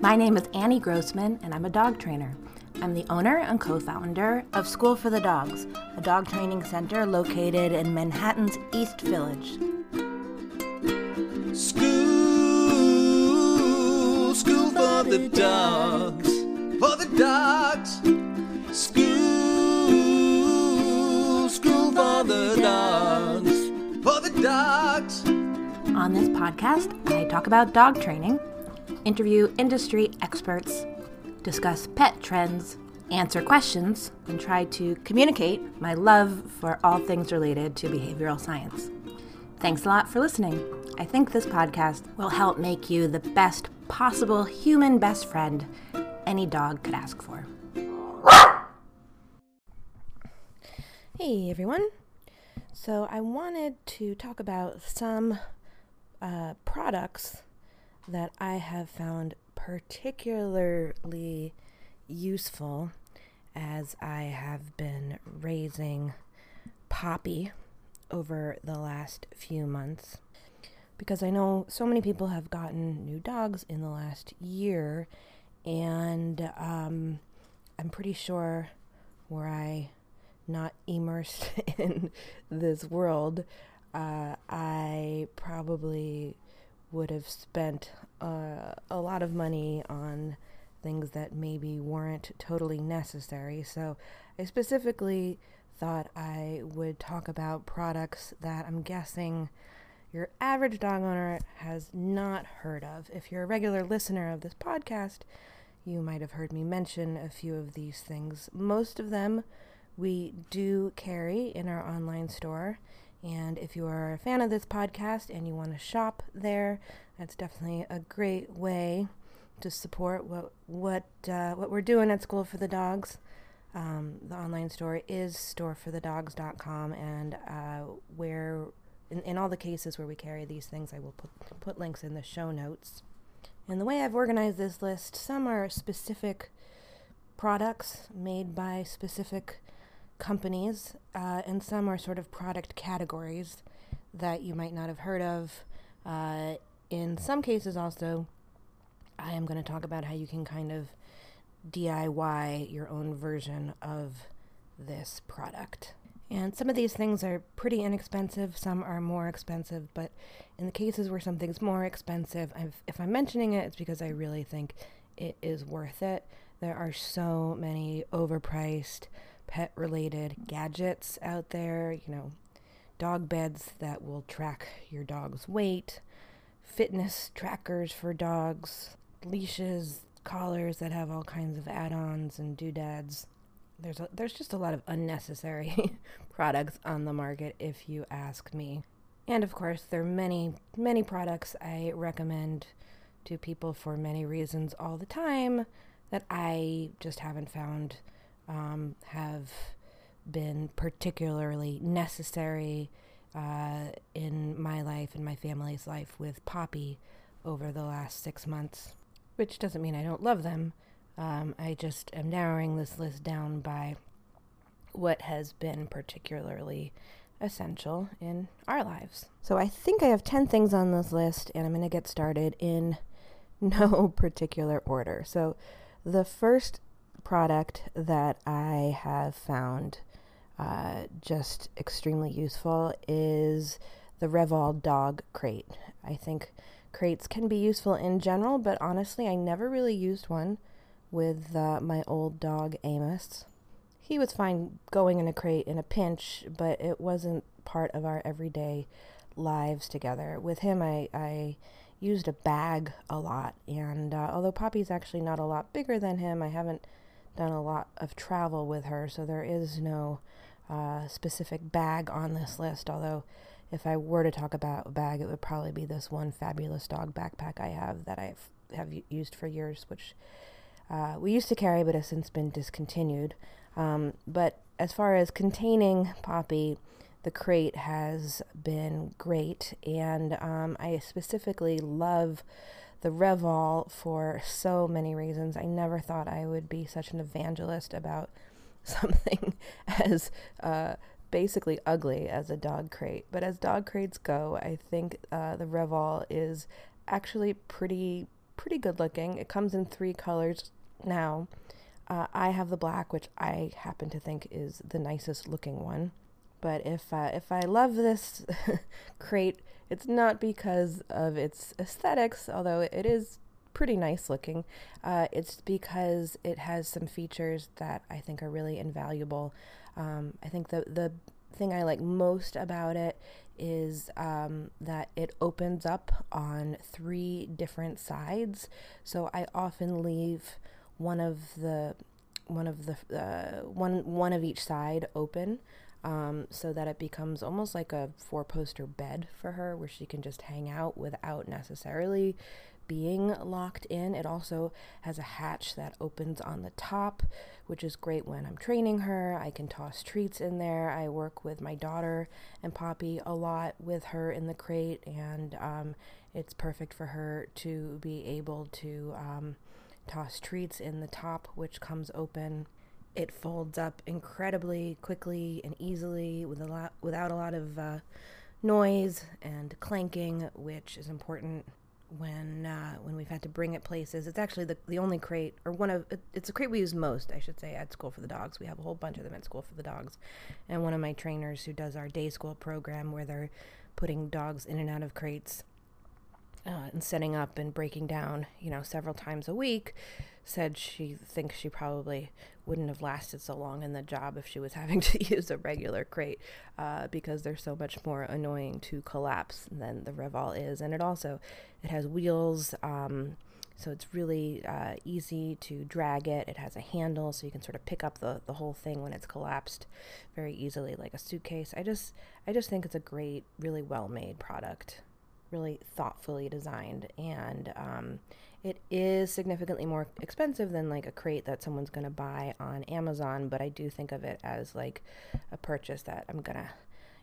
My name is Annie Grossman, and I'm a dog trainer. I'm the owner and co founder of School for the Dogs, a dog training center located in Manhattan's East Village. School, school for the dogs, for the dogs. School, school for the dogs, for the dogs. On this podcast, I talk about dog training, interview industry experts, discuss pet trends, answer questions, and try to communicate my love for all things related to behavioral science. Thanks a lot for listening. I think this podcast will help make you the best possible human best friend any dog could ask for. Hey everyone. So I wanted to talk about some uh, products that I have found particularly useful as I have been raising Poppy over the last few months. Because I know so many people have gotten new dogs in the last year, and um, I'm pretty sure were I not immersed in this world, uh, I probably would have spent uh, a lot of money on things that maybe weren't totally necessary. So I specifically thought I would talk about products that I'm guessing your average dog owner has not heard of. If you're a regular listener of this podcast, you might have heard me mention a few of these things. Most of them we do carry in our online store. And if you are a fan of this podcast and you want to shop there, that's definitely a great way to support what what uh, what we're doing at School for the Dogs. Um, the online store is storeforthedogs.com, and uh, where in, in all the cases where we carry these things, I will put put links in the show notes. And the way I've organized this list, some are specific products made by specific companies, uh, and some are sort of product categories that you might not have heard of. Uh, in some cases, also, I am going to talk about how you can kind of DIY your own version of this product. And some of these things are pretty inexpensive, some are more expensive, but in the cases where something's more expensive, I've, if I'm mentioning it, it's because I really think it is worth it. There are so many overpriced, pet related gadgets out there, you know, dog beds that will track your dog's weight, fitness trackers for dogs, leashes, collars that have all kinds of add-ons and doodads. There's a, there's just a lot of unnecessary products on the market if you ask me. And of course, there are many many products I recommend to people for many reasons all the time that I just haven't found um, have been particularly necessary uh, in my life and my family's life with Poppy over the last six months, which doesn't mean I don't love them. Um, I just am narrowing this list down by what has been particularly essential in our lives. So I think I have 10 things on this list, and I'm going to get started in no particular order. So the first product that I have found uh, just extremely useful is the Revol dog crate. I think crates can be useful in general, but honestly, I never really used one with uh, my old dog Amos. He was fine going in a crate in a pinch, but it wasn't part of our everyday lives together. With him, I, I used a bag a lot, and uh, although Poppy's actually not a lot bigger than him, I haven't done a lot of travel with her, so there is no uh, specific bag on this list. Although, if I were to talk about a bag, it would probably be this one fabulous dog backpack I have that I have used for years, which uh, we used to carry but has since been discontinued. Um, but as far as containing Poppy, the crate has been great, and um, I specifically love the Revol for so many reasons. I never thought I would be such an evangelist about something as uh, basically ugly as a dog crate. But as dog crates go, I think uh, the Revol is actually pretty pretty good looking. It comes in three colors now. Uh, I have the black, which I happen to think is the nicest looking one. But if uh, if I love this crate, it's not because of its aesthetics, although it is pretty nice looking. Uh, it's because it has some features that I think are really invaluable. Um, I think the the thing I like most about it is um, that it opens up on three different sides. So I often leave one of the one of the uh, one one of each side open. Um, so that it becomes almost like a four poster bed for her where she can just hang out without necessarily being locked in. It also has a hatch that opens on the top, which is great when I'm training her. I can toss treats in there. I work with my daughter and Poppy a lot with her in the crate, and um, it's perfect for her to be able to um, toss treats in the top, which comes open. It folds up incredibly quickly and easily with a lot, without a lot of uh, noise and clanking, which is important when uh, when we've had to bring it places. It's actually the, the only crate, or one of it's a crate we use most, I should say, at School for the Dogs. We have a whole bunch of them at School for the Dogs, and one of my trainers who does our day school program where they're putting dogs in and out of crates uh, and setting up and breaking down, you know, several times a week, said she thinks she probably wouldn't have lasted so long in the job if she was having to use a regular crate uh, because they're so much more annoying to collapse than the Revol is, and it also it has wheels. Um, so it's really uh, easy to drag it. It has a handle, so you can sort of pick up the, the whole thing when it's collapsed very easily, like a suitcase. I just I just think it's a great, really well made product really thoughtfully designed and um, it is significantly more expensive than like a crate that someone's going to buy on Amazon, but I do think of it as like a purchase that I'm going to,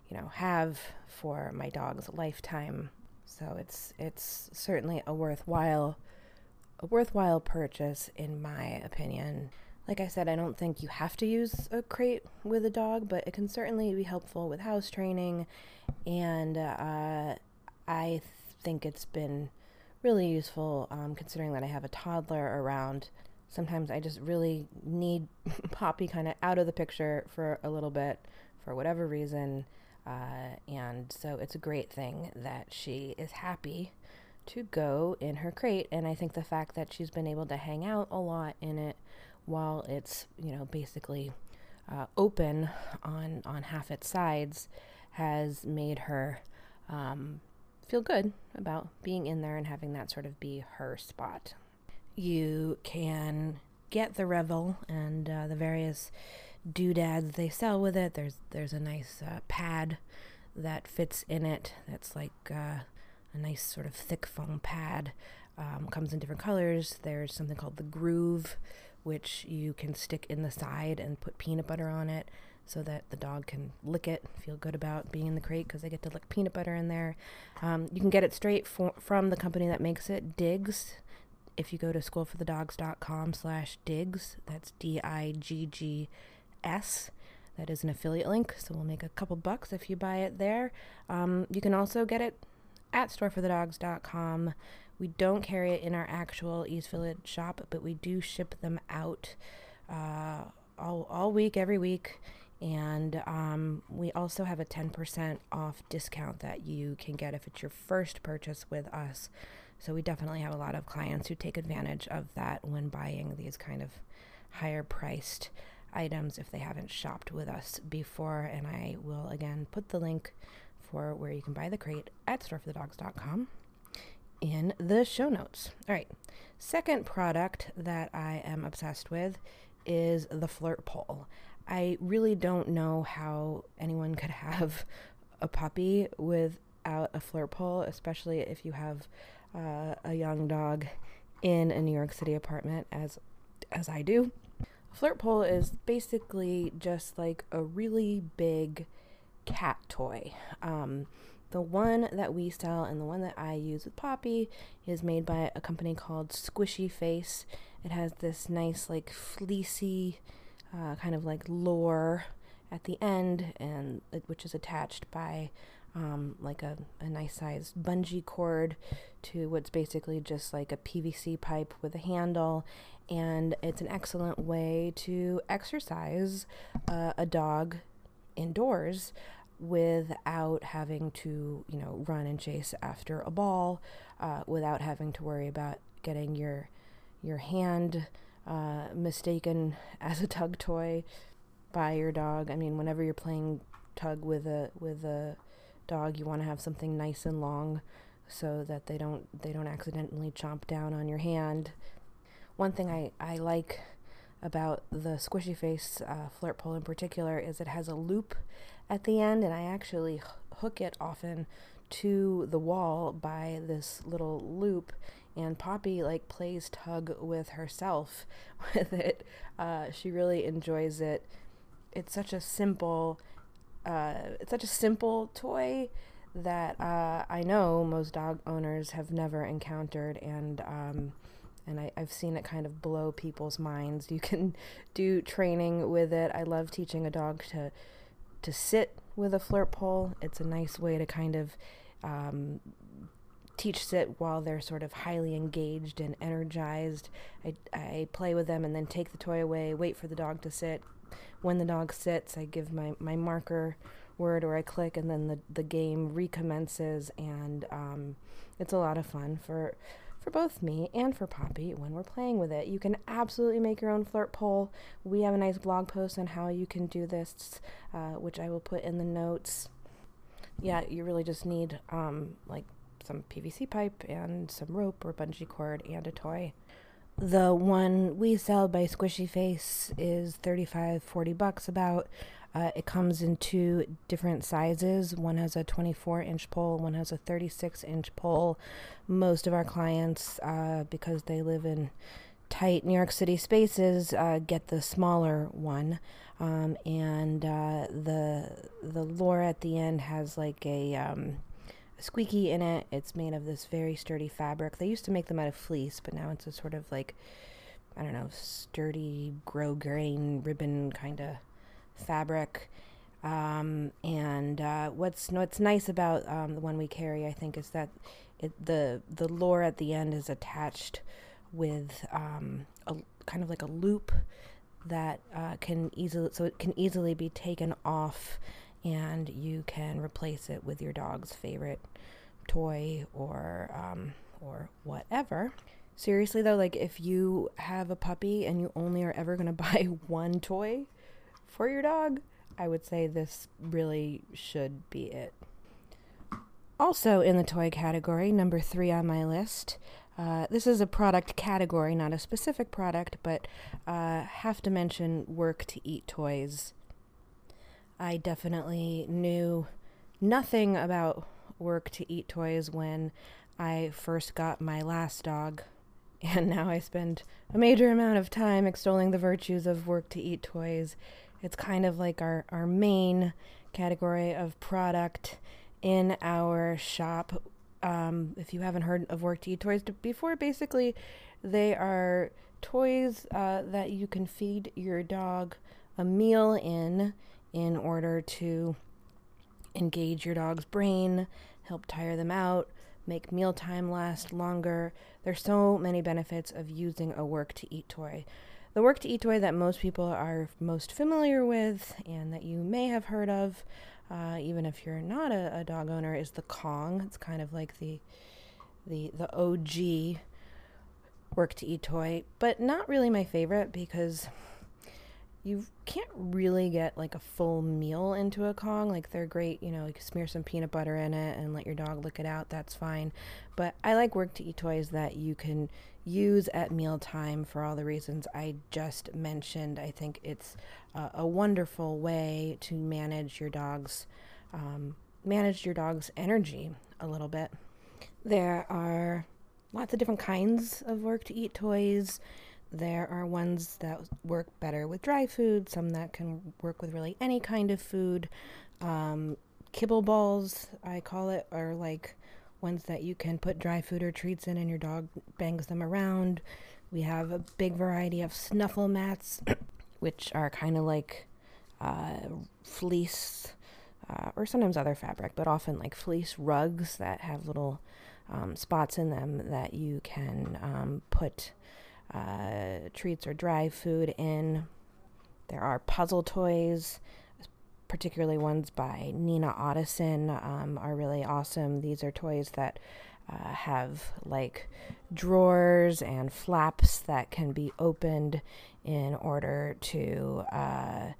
you know, have for my dog's lifetime. So it's it's certainly a worthwhile a worthwhile purchase in my opinion. Like I said, I don't think you have to use a crate with a dog, but it can certainly be helpful with house training and uh, I think it's been really useful um, considering that I have a toddler around. Sometimes I just really need Poppy kind of out of the picture for a little bit for whatever reason. Uh, and so it's a great thing that she is happy to go in her crate. And I think the fact that she's been able to hang out a lot in it while it's, you know, basically uh, open on, on half its sides has made her um, feel good about being in there and having that sort of be her spot. You can get the Revol and uh, the various doodads they sell with it. There's there's a nice uh, pad that fits in it. That's like uh, a nice sort of thick foam pad. Um, comes in different colors. There's something called the Groove, which you can stick in the side and put peanut butter on it so that the dog can lick it, feel good about being in the crate because they get to lick peanut butter in there. Um, you can get it straight for, from the company that makes it, Diggs. If you go to schoolforthedogs.com slash Diggs, that's D-I-G-G-S. That is an affiliate link, so we'll make a couple bucks if you buy it there. Um, you can also get it at storeforthedogs.com. We don't carry it in our actual East Village shop, but we do ship them out uh, all, all week, every week. And um, we also have a 10% off discount that you can get if it's your first purchase with us. So we definitely have a lot of clients who take advantage of that when buying these kind of higher priced items if they haven't shopped with us before. And I will again put the link for where you can buy the crate at storeforthedogs.com in the show notes. All right. Second product that I am obsessed with is the flirt pole. I really don't know how anyone could have a puppy without a flirt pole, especially if you have uh, a young dog in a New York City apartment, as as I do. A flirt pole is basically just like a really big cat toy. Um, the one that we sell and the one that I use with Poppy is made by a company called Squishy Face. It has this nice, like, fleecy uh, kind of like lure at the end, and which is attached by um, like a, a nice sized bungee cord to what's basically just like a PVC pipe with a handle. And it's an excellent way to exercise uh, a dog indoors without having to, you know, run and chase after a ball, uh, without having to worry about getting your your hand uh, mistaken as a tug toy by your dog. I mean, whenever you're playing tug with a with a dog, you want to have something nice and long so that they don't they don't accidentally chomp down on your hand. One thing I, I like about the squishy face uh, flirt pole in particular is it has a loop at the end, and I actually h- hook it often to the wall by this little loop. And Poppy like plays tug with herself with it. Uh, she really enjoys it. It's such a simple, uh, it's such a simple toy that uh, I know most dog owners have never encountered, and um, and I, I've seen it kind of blow people's minds. You can do training with it. I love teaching a dog to to sit with a flirt pole. It's a nice way to kind of um, teach sit while they're sort of highly engaged and energized. I, I play with them and then take the toy away, wait for the dog to sit. When the dog sits, I give my, my marker word or I click and then the, the game recommences and um, it's a lot of fun for for both me and for Poppy when we're playing with it. You can absolutely make your own flirt pole. We have a nice blog post on how you can do this, uh, which I will put in the notes. Yeah, you really just need um, like some PVC pipe and some rope or bungee cord and a toy. The one we sell by Squishy Face is 35 40 bucks about. Uh, it comes in two different sizes. One has a 24 inch pole, one has a 36 inch pole. Most of our clients, uh, because they live in tight New York City spaces, uh, get the smaller one. Um, and uh, the the lure at the end has like a, um, squeaky in it. It's made of this very sturdy fabric. They used to make them out of fleece, but now it's a sort of like I don't know, sturdy, grosgrain ribbon kind of fabric. Um, and uh, what's what's nice about um, the one we carry, I think, is that it, the the lure at the end is attached with um, a kind of like a loop that uh, can easily so it can easily be taken off, and you can replace it with your dog's favorite toy or um, or whatever. Seriously though, like if you have a puppy and you only are ever gonna buy one toy for your dog, I would say this really should be it. Also, in the toy category, number three on my list, uh, this is a product category, not a specific product, but uh, have to mention work to eat toys. I definitely knew nothing about work to eat toys when I first got my last dog, and now I spend a major amount of time extolling the virtues of work to eat toys. It's kind of like our, our main category of product in our shop. Um, if you haven't heard of Work to Eat Toys before, basically they are toys uh, that you can feed your dog a meal in in order to engage your dog's brain, help tire them out, make mealtime last longer. There's so many benefits of using a work to eat toy. The work to eat toy that most people are most familiar with and that you may have heard of, uh, even if you're not a, a, dog owner, is the Kong. It's kind of like the the the OG work to eat toy, but not really my favorite because you can't really get like a full meal into a Kong. Like they're great, you know, you can smear some peanut butter in it and let your dog lick it out. That's fine. But I like work to eat toys that you can use at mealtime for all the reasons I just mentioned. I think it's uh, a wonderful way to manage your dog's um, manage your dog's energy a little bit. There are lots of different kinds of work to eat toys. There are ones that work better with dry food, some that can work with really any kind of food. Um, kibble balls, I call it, are like ones that you can put dry food or treats in and your dog bangs them around. We have a big variety of snuffle mats, which are kind of like uh, fleece uh, or sometimes other fabric, but often like fleece rugs that have little um, spots in them that you can um, put uh, treats or dry food in. There are puzzle toys, particularly ones by Nina Ottosson, um, are really awesome. These are toys that uh, have like drawers and flaps that can be opened in order to uh,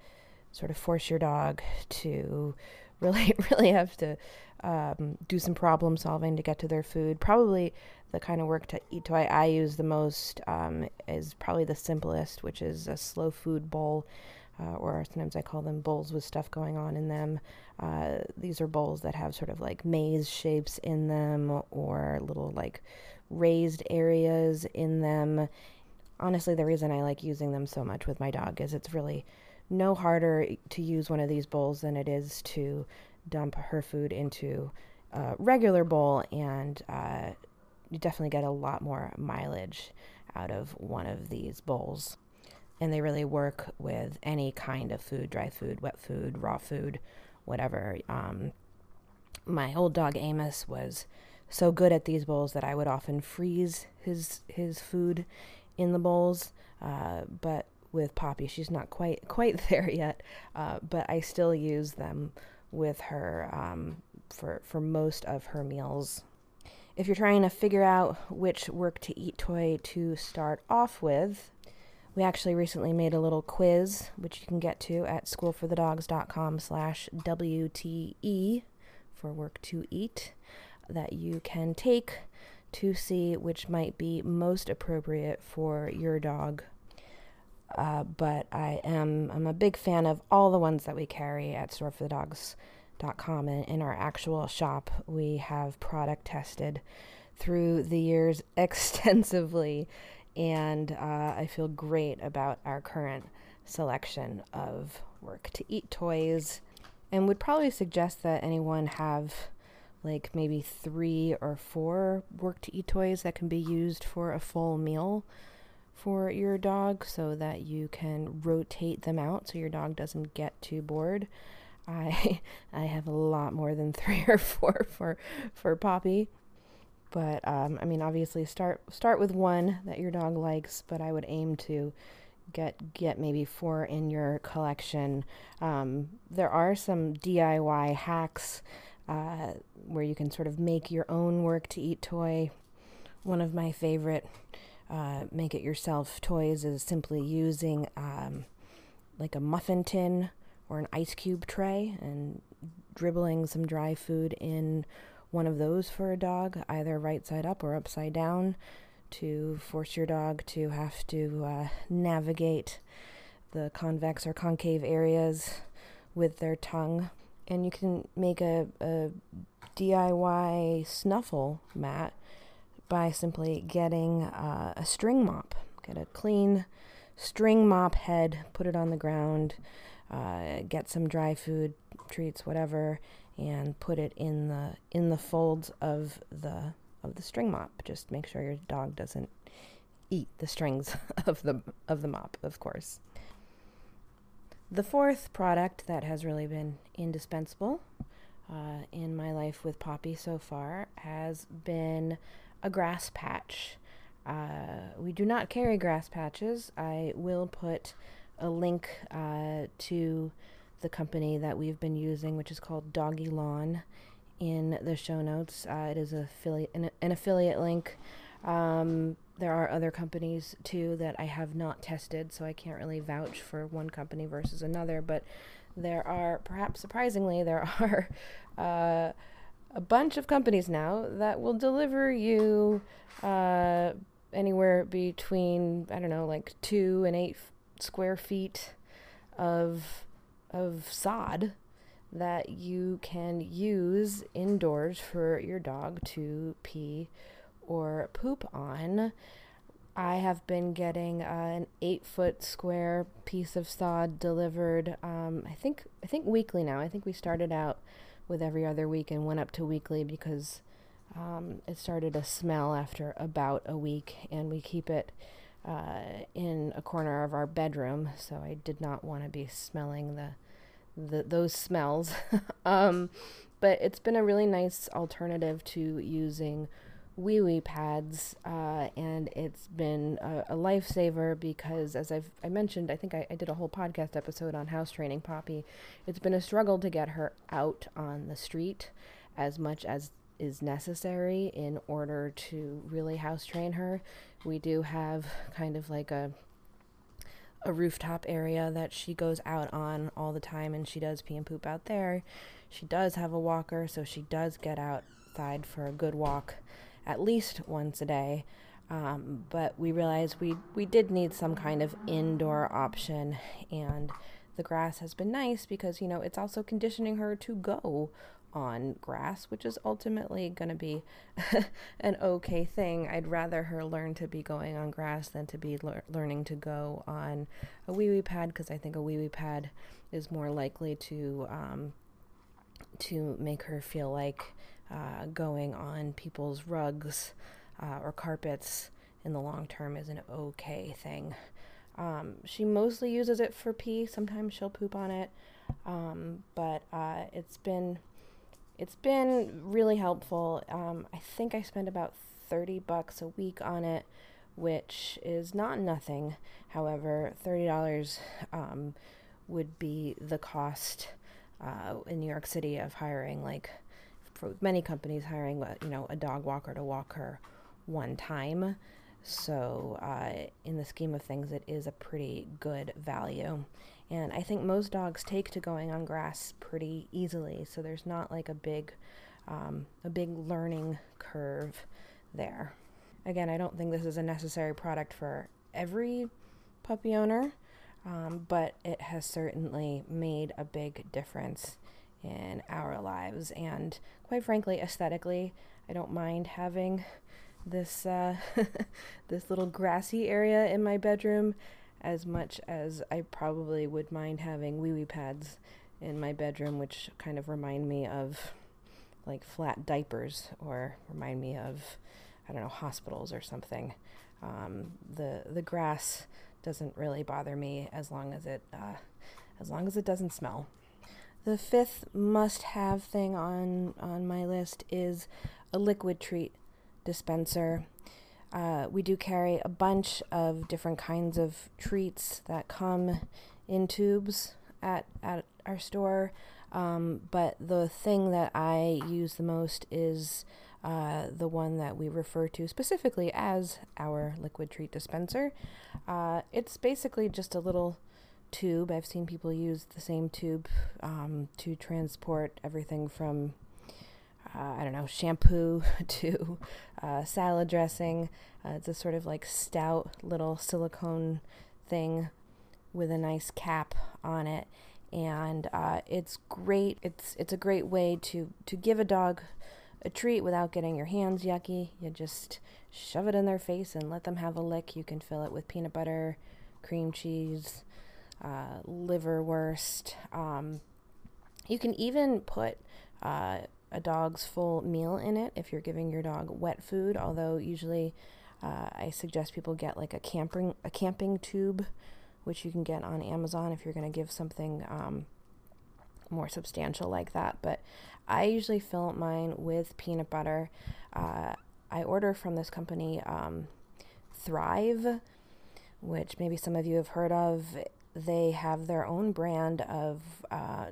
sort of force your dog to really, really have to um, do some problem solving to get to their food. Probably the kind of work to eat toy I use the most um, is probably the simplest, which is a slow food bowl. Uh, or sometimes I call them bowls with stuff going on in them. Uh, these are bowls that have sort of like maze shapes in them or little like raised areas in them. Honestly, the reason I like using them so much with my dog is it's really no harder to use one of these bowls than it is to dump her food into a regular bowl, and uh, you definitely get a lot more mileage out of one of these bowls. And they really work with any kind of food dry food, wet food, raw food, whatever. Um, my old dog Amos was so good at these bowls that I would often freeze his his food in the bowls. Uh, but with Poppy. She's not quite quite there yet, uh, but I still use them with her um, for for most of her meals. If you're trying to figure out which work to eat toy to start off with, we actually recently made a little quiz, which you can get to at schoolforthedogs.com slash WTE for work to eat, that you can take to see which might be most appropriate for your dog uh, but I am I'm a big fan of all the ones that we carry at storeforthedogs.com and in our actual shop. We have product tested through the years extensively, and uh, I feel great about our current selection of work to eat toys, and would probably suggest that anyone have like maybe three or four work to eat toys that can be used for a full meal for your dog so that you can rotate them out so your dog doesn't get too bored. I I have a lot more than three or four for for Poppy, but um, I mean obviously start start with one that your dog likes, but I would aim to get get maybe four in your collection. Um, there are some DIY hacks uh, where you can sort of make your own work to eat toy. One of my favorite uh, make it yourself toys is simply using um, like a muffin tin or an ice cube tray and dribbling some dry food in one of those for a dog, either right side up or upside down, to force your dog to have to uh, navigate the convex or concave areas with their tongue. And you can make a, a DIY snuffle mat by simply getting uh, a string mop. Get a clean string mop head, put it on the ground, uh, get some dry food, treats, whatever, and put it in the in the folds of the of the string mop. Just make sure your dog doesn't eat the strings of the of the mop, of course. The fourth product that has really been indispensable uh, in my life with Poppy so far has been a grass patch. Uh, we do not carry grass patches. I will put a link uh, to the company that we've been using, which is called DoggieLawn, in the show notes. Uh, it is affiliate, an, an affiliate link. Um, there are other companies too that I have not tested, so I can't really vouch for one company versus another. But there are, perhaps surprisingly, there are uh, a bunch of companies now that will deliver you uh, anywhere between I don't know, like two and eight square feet of of sod that you can use indoors for your dog to pee or poop on. I have been getting uh, an eight foot square piece of sod delivered. Um, I think I think weekly now. I think we started out with every other week and went up to weekly because um, it started to smell after about a week, and we keep it uh, in a corner of our bedroom, so I did not want to be smelling the the, those smells. um, but it's been a really nice alternative to using wee wee pads, uh, and it's been a, a lifesaver because, as I've I mentioned, I think I, I did a whole podcast episode on house training Poppy. It's been a struggle to get her out on the street as much as is necessary in order to really house train her. We do have kind of like a a rooftop area that she goes out on all the time and she does pee and poop out there. She does have a walker, so she does get outside for a good walk at least once a day. Um, but we realized we, we did need some kind of indoor option, and the grass has been nice because, you know, it's also conditioning her to go on grass, which is ultimately going to be an okay thing. I'd rather her learn to be going on grass than to be le- learning to go on a wee wee pad because I think a wee wee pad is more likely to um, to make her feel like uh, going on people's rugs uh, or carpets in the long term is an okay thing. Um, she mostly uses it for pee. Sometimes she'll poop on it, um, but uh, it's been it's been really helpful. Um, I think I spend about thirty bucks a week on it, which is not nothing. However, thirty dollars um, would be the cost uh, in New York City of hiring like for many companies hiring you know a dog walker to walk her one time. So uh, in the scheme of things, it is a pretty good value. And I think most dogs take to going on grass pretty easily. So there's not like a big um, a big learning curve there. Again, I don't think this is a necessary product for every puppy owner, um, but it has certainly made a big difference in our lives. And quite frankly, aesthetically, I don't mind having this uh, this little grassy area in my bedroom as much as I probably would mind having wee wee pads in my bedroom, which kind of remind me of like flat diapers or remind me of I don't know hospitals or something. Um, the the grass doesn't really bother me as long as it uh, as long as it doesn't smell. The fifth must-have thing on on my list is a liquid treat dispenser. Uh, we do carry a bunch of different kinds of treats that come in tubes at at our store. Um, but the thing that I use the most is uh, the one that we refer to specifically as our liquid treat dispenser. Uh, it's basically just a little tube. I've seen people use the same tube um, to transport everything from, uh, I don't know, shampoo to uh, salad dressing. Uh, it's a sort of like stout little silicone thing with a nice cap on it. And uh, it's great. It's it's a great way to, to give a dog a treat without getting your hands yucky. You just shove it in their face and let them have a lick. You can fill it with peanut butter, cream cheese, uh, liverwurst. Um, you can even put uh, a dog's full meal in it if you're giving your dog wet food. Although usually, uh, I suggest people get like a camping a camping tube, which you can get on Amazon if you're going to give something um, more substantial like that. But I usually fill mine with peanut butter. Uh, I order from this company um, Thrive, which maybe some of you have heard of they have their own brand of uh,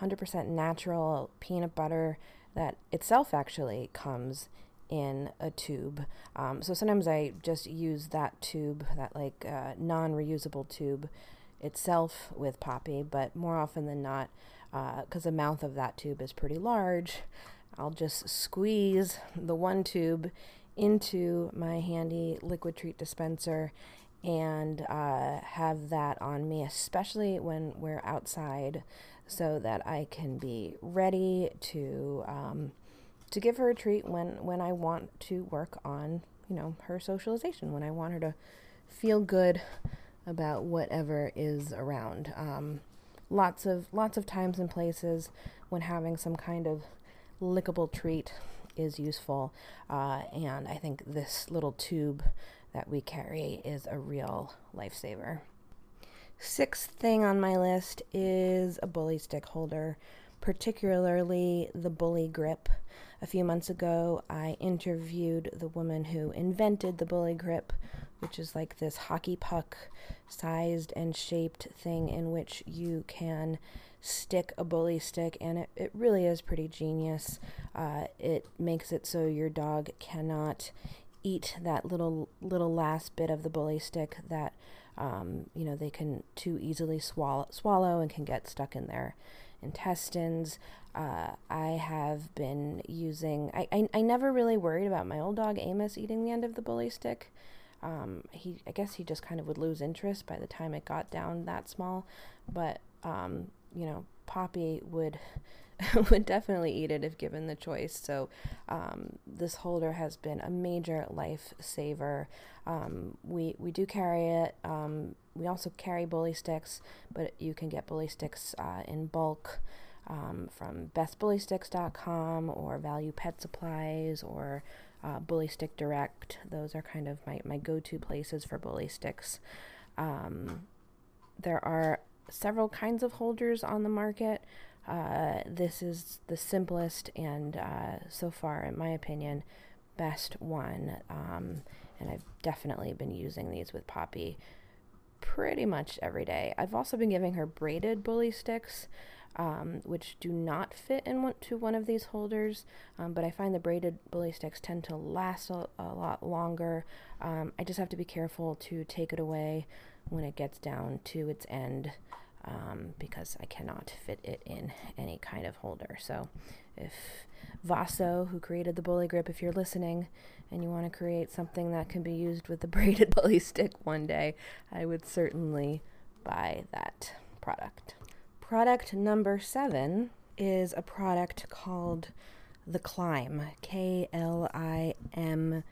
100% natural peanut butter that itself actually comes in a tube. Um, so sometimes I just use that tube, that like uh, non reusable tube itself with Poppy, but more often than not, because uh, the mouth of that tube is pretty large, I'll just squeeze the one tube into my handy liquid treat dispenser and uh, have that on me, especially when we're outside, so that I can be ready to um, to give her a treat when when I want to work on you know her socialization, when I want her to feel good about whatever is around. Um, lots of lots of times and places when having some kind of lickable treat is useful, uh, and I think this little tube that we carry is a real lifesaver. Sixth thing on my list is a bully stick holder, particularly the Bully Grip. A few months ago, I interviewed the woman who invented the Bully Grip, which is like this hockey puck sized and shaped thing in which you can stick a bully stick, and it, it really is pretty genius. Uh, it makes it so your dog cannot eat that little little last bit of the bully stick that um, you know they can too easily swallow swallow and can get stuck in their intestines. Uh, I have been using. I, I I never really worried about my old dog Amos eating the end of the bully stick. Um, he I guess he just kind of would lose interest by the time it got down that small, but um, you know Poppy would would definitely eat it if given the choice. So um, this holder has been a major lifesaver. Um, we we do carry it. Um, we also carry bully sticks, but you can get bully sticks uh, in bulk. Um, from bestbullysticks.com or Value Pet Supplies or uh, Bully Stick Direct. Those are kind of my, my go to places for bully sticks. Um, there are several kinds of holders on the market. Uh, this is the simplest and uh, so far, in my opinion, best one. Um, and I've definitely been using these with Poppy pretty much every day. I've also been giving her braided bully sticks. Um, which do not fit into one of these holders, um, but I find the braided bully sticks tend to last a, a lot longer. Um, I just have to be careful to take it away when it gets down to its end um, because I cannot fit it in any kind of holder. So, if Vaso, who created the bully grip, if you're listening and you want to create something that can be used with the braided bully stick one day, I would certainly buy that product. Product number seven is a product called The Klimb, K L I M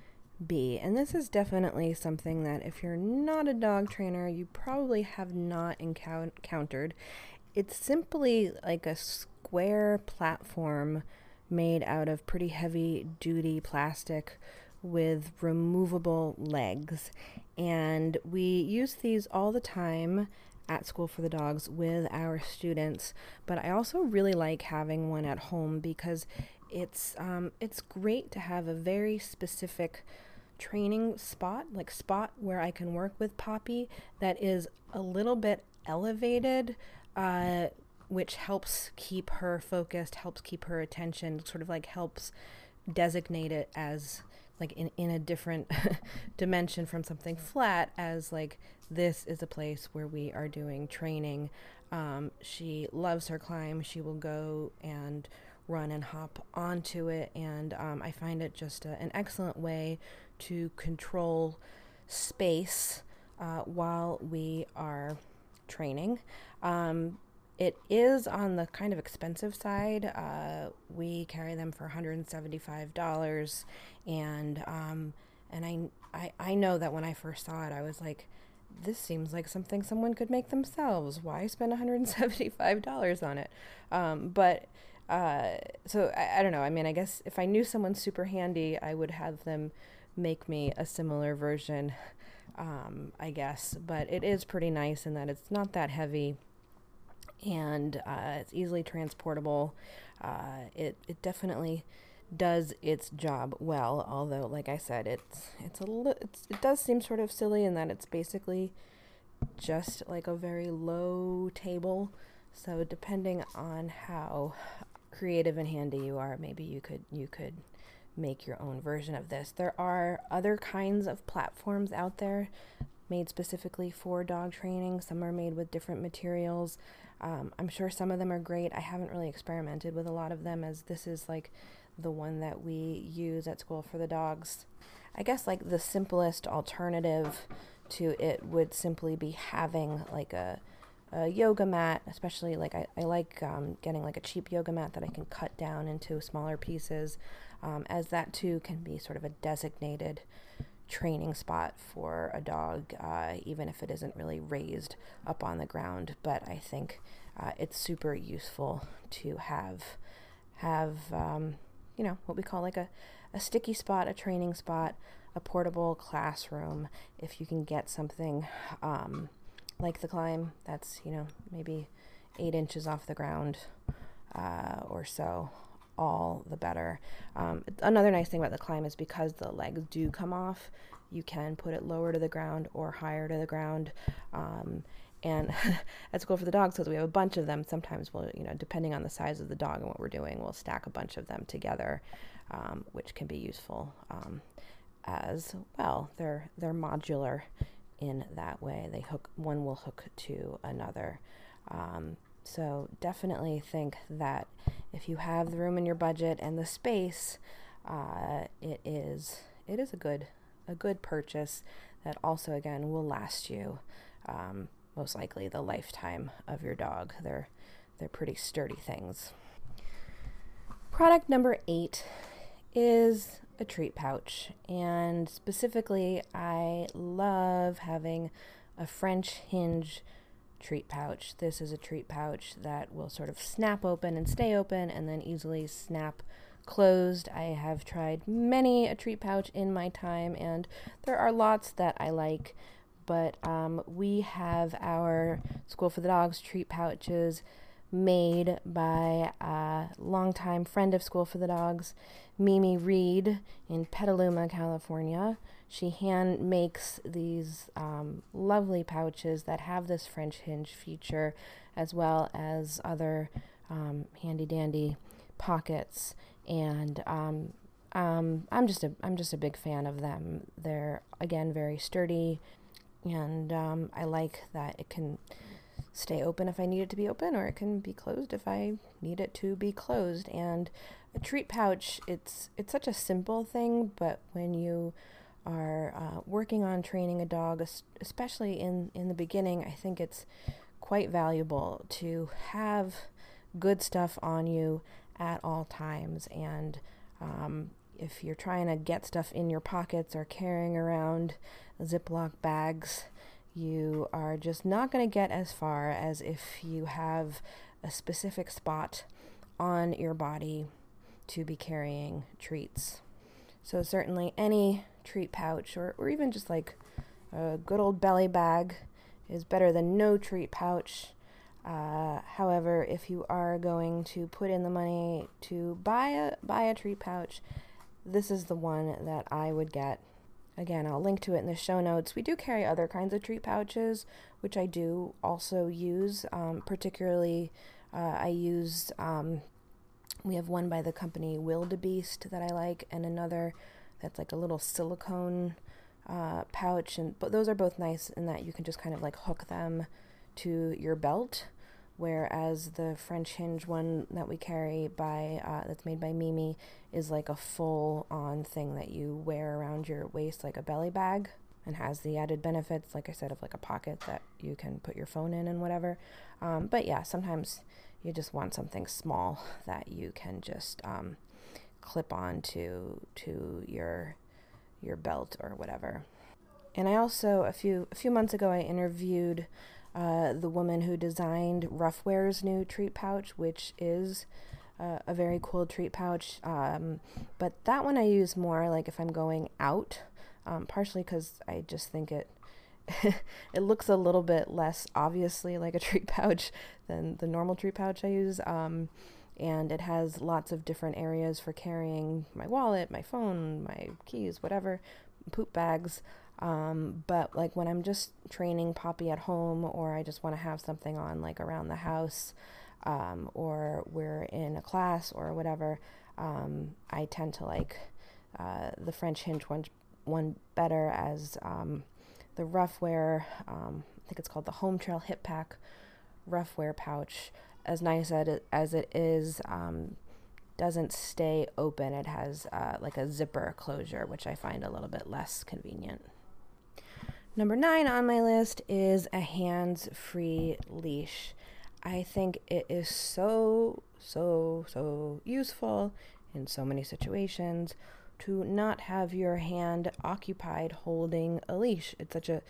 B. And this is definitely something that if you're not a dog trainer, you probably have not encountered. It's simply like a square platform made out of pretty heavy duty plastic with removable legs. And we use these all the time at School for the Dogs with our students. But I also really like having one at home because it's um, it's great to have a very specific training spot, like spot where I can work with Poppy that is a little bit elevated, uh, which helps keep her focused, helps keep her attention, sort of like helps designate it as like in, in a different dimension from something flat as like this is a place where we are doing training. Um, she loves her Klimb. She will go and run and hop onto it, and um, I find it just a, an excellent way to control space uh, while we are training. Um, it is on the kind of expensive side. Uh, we carry them for $175, and um, and I, I I know that when I first saw it, I was like, this seems like something someone could make themselves. Why spend $175 on it? Um, but uh, so I, I don't know. I mean, I guess if I knew someone super handy, I would have them make me a similar version, um, I guess. But it is pretty nice in that it's not that heavy and uh, it's easily transportable. Uh, it it definitely does its job well. Although, like I said, it's it's a li- it's, it does seem sort of silly in that it's basically just like a very low table. So depending on how creative and handy you are, maybe you could you could make your own version of this. There are other kinds of platforms out there made specifically for dog training. Some are made with different materials. Um, I'm sure some of them are great. I haven't really experimented with a lot of them as this is like the one that we use at school for the dogs. I guess like the simplest alternative to it would simply be having like a a yoga mat, especially like I, I like um, getting like a cheap yoga mat that I can cut down into smaller pieces um, as that too can be sort of a designated training spot for a dog, uh, even if it isn't really raised up on the ground. But I think uh, it's super useful to have have um, you know what we call like a, a sticky spot, a training spot, a portable classroom. If you can get something um, like the Klimb. That's, you know, maybe eight inches off the ground uh, or so, all the better. Um, another nice thing about the Klimb is because the legs do come off, you can put it lower to the ground or higher to the ground. Um, and at school for the dogs because we have a bunch of them sometimes we'll you know depending on the size of the dog and what we're doing we'll stack a bunch of them together um, which can be useful um, as well they're they're modular in that way they hook one will hook to another um, so definitely think that if you have the room in your budget and the space uh, it is it is a good a good purchase that also again will last you um, most likely the lifetime of your dog. They're they're pretty sturdy things. Product number 8 is a treat pouch and specifically I love having a French hinge treat pouch. This is a treat pouch that will sort of snap open and stay open and then easily snap closed. I have tried many a treat pouch in my time and there are lots that I like but um, we have our School for the Dogs treat pouches made by a longtime friend of School for the Dogs, Mimi Reed in Petaluma, California. She hand makes these um, lovely pouches that have this French hinge feature, as well as other um, handy dandy pockets. And um, um, I'm just a I'm just a big fan of them. They're again very sturdy and um, I like that it can stay open if I need it to be open, or it can be closed if I need it to be closed. And a treat pouch, it's it's such a simple thing, but when you are uh, working on training a dog, especially in in the beginning, I think it's quite valuable to have good stuff on you at all times. And um, if you're trying to get stuff in your pockets or carrying around Ziploc bags, you are just not going to get as far as if you have a specific spot on your body to be carrying treats. So, certainly, any treat pouch or, or even just like a good old belly bag is better than no treat pouch. Uh, however, if you are going to put in the money to buy a buy a treat pouch, this is the one that I would get Again, I'll link to it in the show notes. We do carry other kinds of treat pouches, which I do also use. Um, particularly, uh, I use, um, we have one by the company Wildebeest that I like, and another that's like a little silicone uh, pouch. And but those are both nice in that you can just kind of like hook them to your belt whereas the French hinge one that we carry by uh, that's made by Mimi is like a full on thing that you wear around your waist like a belly bag and has the added benefits like I said of like a pocket that you can put your phone in and whatever. Um, but yeah sometimes you just want something small that you can just um, clip on to to your your belt or whatever. And I also a few a few months ago I interviewed uh, the woman who designed Ruffwear's new treat pouch, which is uh, a very cool treat pouch. Um, but that one I use more like if I'm going out, um, partially because I just think it. it looks a little bit less obviously like a treat pouch than the normal treat pouch I use. Um, and it has lots of different areas for carrying my wallet, my phone, my keys, whatever, poop bags. Um, but like when I'm just training Poppy at home, or I just want to have something on like around the house, um, or we're in a class or whatever, um, I tend to like uh, the French hinge one, one better as um, the Ruffwear. Um, I think it's called the Home Trail Hip Pack Ruffwear pouch. As nice as it, as it is, um, doesn't stay open. It has uh, like a zipper closure, which I find a little bit less convenient. Number nine on my list is a hands free leash. I think it is so, so, so useful in so many situations to not have your hand occupied holding a leash. It's such a,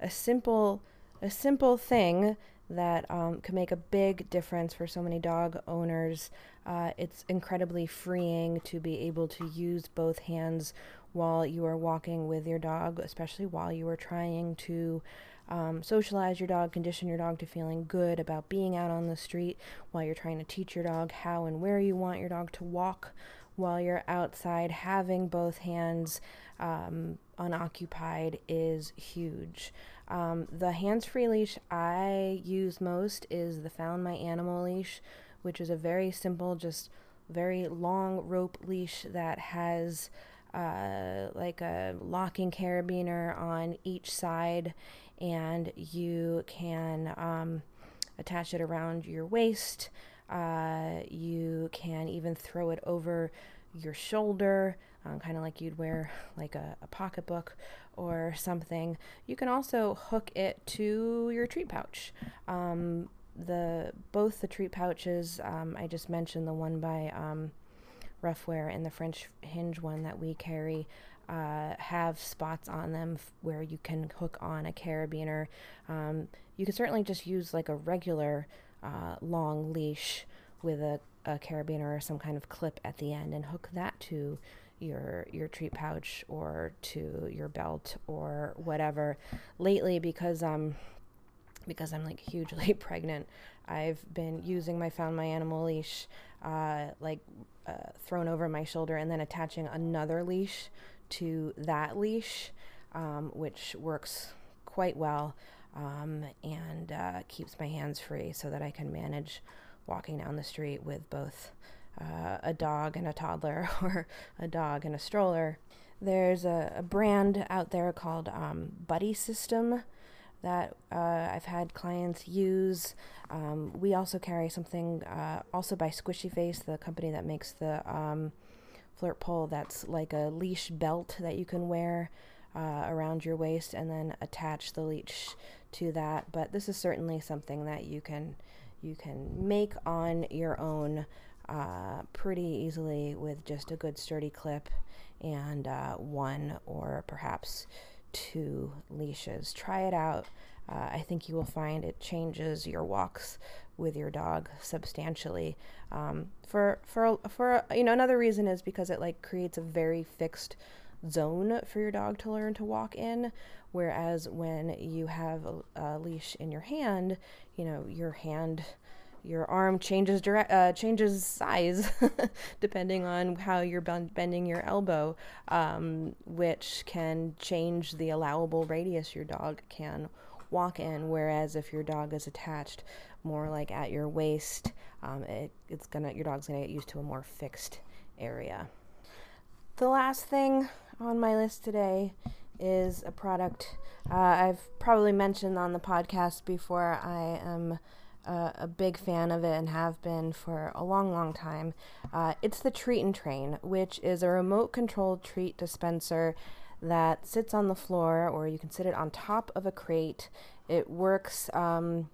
a simple, a simple thing that um, can make a big difference for so many dog owners. Uh, it's incredibly freeing to be able to use both hands while you are walking with your dog, especially while you are trying to um, socialize your dog, condition your dog to feeling good about being out on the street, while you're trying to teach your dog how and where you want your dog to walk while you're outside. Having both hands um, unoccupied is huge. Um, the hands free leash I use most is the Found My Animal leash, which is a very simple, just very long rope leash that has uh, like a locking carabiner on each side, and you can um, attach it around your waist. Uh, you can even throw it over your shoulder, um, kind of like you'd wear like a, a pocketbook or something. You can also hook it to your treat pouch. Um, the both the treat pouches um, I just mentioned the one by Ruffwear and the French hinge one that we carry uh, have spots on them f- where you can hook on a carabiner. Um, you can certainly just use like a regular uh, long leash with a, a carabiner or some kind of clip at the end and hook that to your your treat pouch or to your belt or whatever. Lately, because um because I'm like hugely pregnant, I've been using my Found My Animal leash, uh, like uh, thrown over my shoulder, and then attaching another leash to that leash, um, which works quite well um, and uh, keeps my hands free so that I can manage walking down the street with both uh, a dog and a toddler or a dog and a stroller. There's a, a brand out there called um, Buddy System that uh, I've had clients use. Um, we also carry something uh, also by Squishy Face, the company that makes the um, flirt pole that's like a leash belt that you can wear uh, around your waist and then attach the leash to that. But this is certainly something that you can you can make on your own uh, pretty easily with just a good sturdy clip and uh, one or perhaps two leashes. Try it out. Uh, I think you will find it changes your walks with your dog substantially. Um, for for for you know another reason is because it like creates a very fixed zone for your dog to learn to walk in. Whereas when you have a, a leash in your hand, you know your hand your arm changes uh, changes size depending on how you're bending your elbow, um, which can change the allowable radius your dog can walk in. Whereas if your dog is attached more like at your waist, um, it, it's gonna your dog's gonna get used to a more fixed area. The last thing on my list today is a product uh, I've probably mentioned on the podcast before. I am uh, a big fan of it and have been for a long, long time. Uh, it's the Treat and Train, which is a remote controlled treat dispenser that sits on the floor, or you can sit it on top of a crate. It works. Um,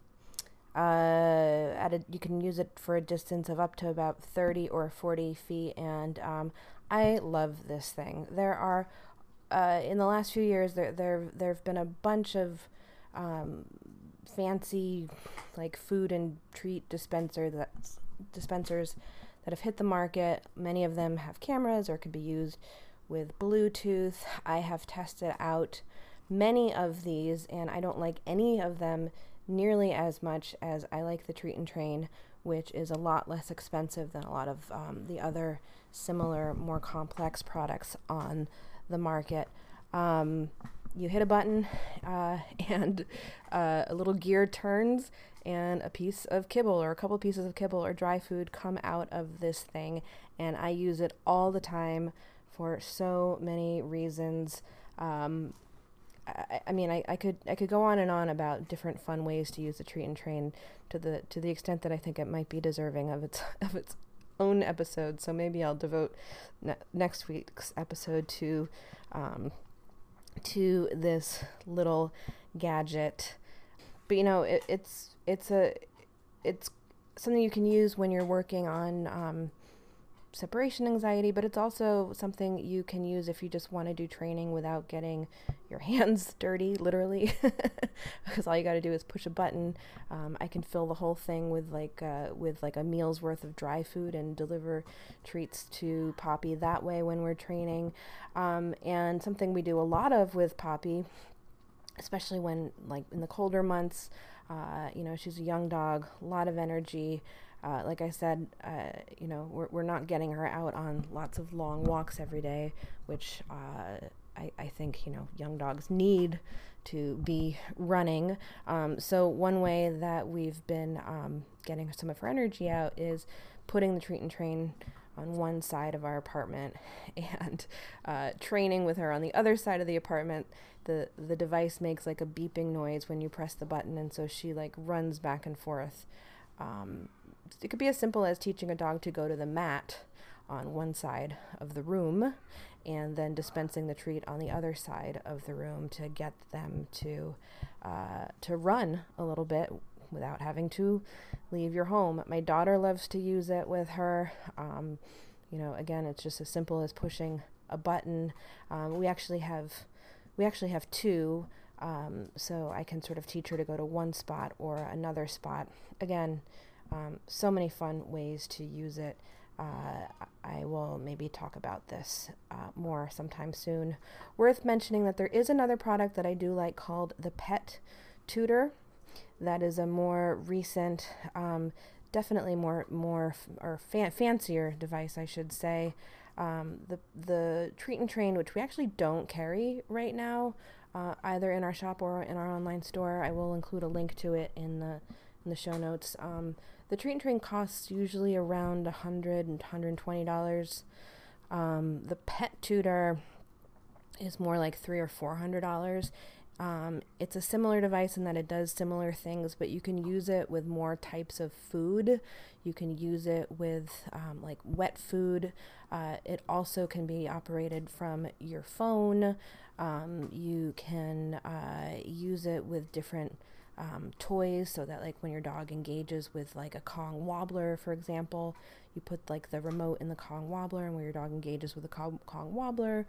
uh, at a, you can use it for a distance of up to about 30 or 40 feet, and um, I love this thing. There are, uh, in the last few years, there there there have been a bunch of um, fancy like food and treat dispenser that dispensers that have hit the market. Many of them have cameras or could be used with Bluetooth. I have tested out many of these and I don't like any of them nearly as much as I like the Treat and Train, which is a lot less expensive than a lot of um, the other similar, more complex products on the market. Um, you hit a button uh, and uh, a little gear turns and a piece of kibble or a couple pieces of kibble or dry food come out of this thing. And i use it all the time for so many reasons. Um, I, I, mean I, I could I could go on and on about different fun ways to use the treat and train to the to the extent that I think it might be deserving of its of its own episode. So maybe I'll devote ne- next week's episode to um, to this little gadget. But you know, it, it's it's a it's something you can use when you're working on um, separation anxiety, but it's also something you can use if you just want to do training without getting your hands dirty, literally, because all you got to do is push a button. Um, I can fill the whole thing with like uh, with like a meal's worth of dry food and deliver treats to Poppy that way when we're training. Um, and something we do a lot of with Poppy, especially when like in the colder months. Uh, you know, she's a young dog, a lot of energy. Uh, like I said, uh, you know, we're, we're not getting her out on lots of long walks every day, which uh, I, I think, you know, young dogs need to be running. Um, so, one way that we've been um, getting some of her energy out is putting the treat and train on one side of our apartment and uh, training with her on the other side of the apartment. The, the device makes like a beeping noise when you press the button, and so she like runs back and forth. Um, it could be as simple as teaching a dog to go to the mat on one side of the room and then dispensing the treat on the other side of the room to get them to uh, to run a little bit without having to leave your home. My daughter loves to use it with her. Um, you know, again, it's just as simple as pushing a button. Um, we actually have we actually have two, um, so I can sort of teach her to go to one spot or another spot. Again, um, so many fun ways to use it. Uh, I will maybe talk about this uh, more sometime soon. Worth mentioning that there is another product that I do like called the Pet Tutor. That is a more recent, um, definitely more more or fa- fancier device, I should say. Um, the the Treat and Train, which we actually don't carry right now, uh, either in our shop or in our online store. I will include a link to it in the in the show notes. Um, the treat and train costs usually around a hundred and hundred twenty dollars. Um, the pet tutor is more like three or four hundred dollars. Um, it's a similar device in that it does similar things, but you can use it with more types of food. You can use it with um, like wet food. Uh, it also can be operated from your phone. Um, you can uh, use it with different um, toys so that like when your dog engages with like a Kong wobbler, for example, you put like the remote in the Kong wobbler, and when your dog engages with the Kong, wobbler,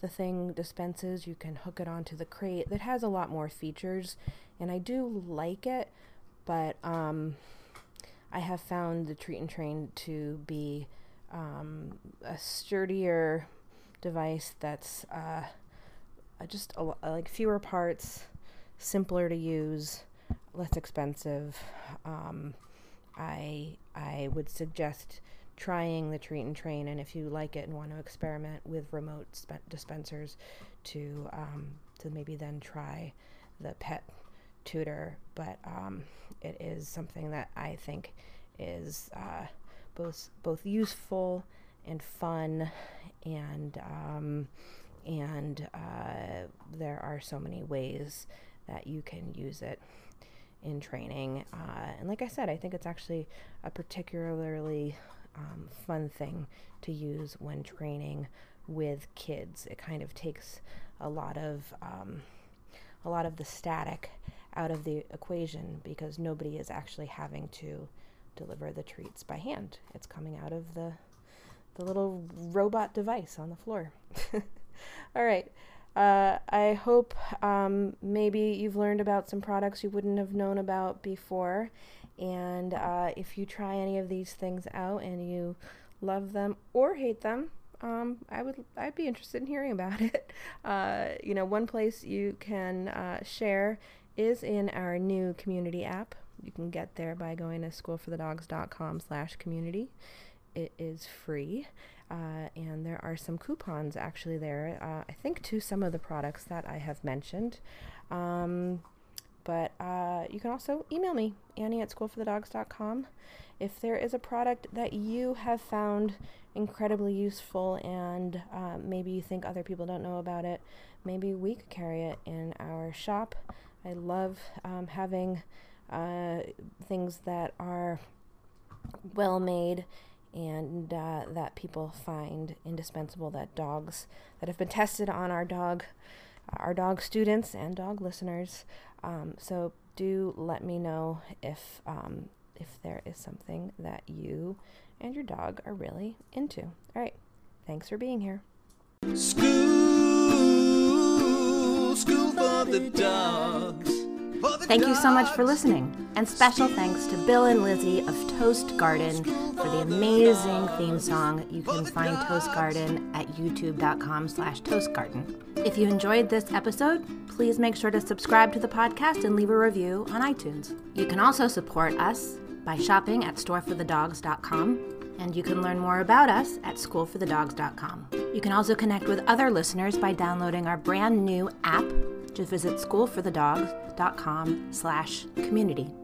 the thing dispenses. You can hook it onto the crate. That has a lot more features, and I do like it, but um, I have found the Treat and Train to be um, a sturdier device that's uh, just a, like fewer parts, simpler to use, less expensive. Um, I I would suggest trying the treat and train, and if you like it and want to experiment with remote spe- dispensers, to um, to maybe then try the pet tutor. But um, it is something that I think is uh, both both useful and fun, and um, and uh, there are so many ways that you can use it in training. Uh, and like I said, I think it's actually a particularly um, fun thing to use when training with kids. It kind of takes a lot of um, a lot of the static out of the equation because nobody is actually having to deliver the treats by hand. It's coming out of the the little robot device on the floor. All right. Uh, I hope um, maybe you've learned about some products you wouldn't have known about before. And uh, if you try any of these things out and you love them or hate them, um, I would I'd be interested in hearing about it. Uh, you know, one place you can uh, share is in our new community app. You can get there by going to schoolforthedogs.com slash community. It is free. Uh, and there are some coupons actually there, uh, I think, to some of the products that I have mentioned. Um, but uh, you can also email me, Annie at schoolforthedogs.com. If there is a product that you have found incredibly useful and uh, maybe you think other people don't know about it, maybe we could carry it in our shop. I love um, having uh, things that are well made and uh, that people find indispensable that dogs that have been tested on our dog our dog students and dog listeners um, so do let me know if um, if there is something that you and your dog are really into. All right. Thanks for being here. School, school for the dogs. Thank you so much for listening. And special thanks to Bill and Lizzie of Toast Garden for the amazing theme song. You can find Toast Garden at youtube.com slash toastgarden. If you enjoyed this episode, please make sure to subscribe to the podcast and leave a review on iTunes. You can also support us by shopping at storeforthedogs.com and you can learn more about us at schoolforthedogs.com. You can also connect with other listeners by downloading our brand new app. Just visit schoolforthedogs.com slash community.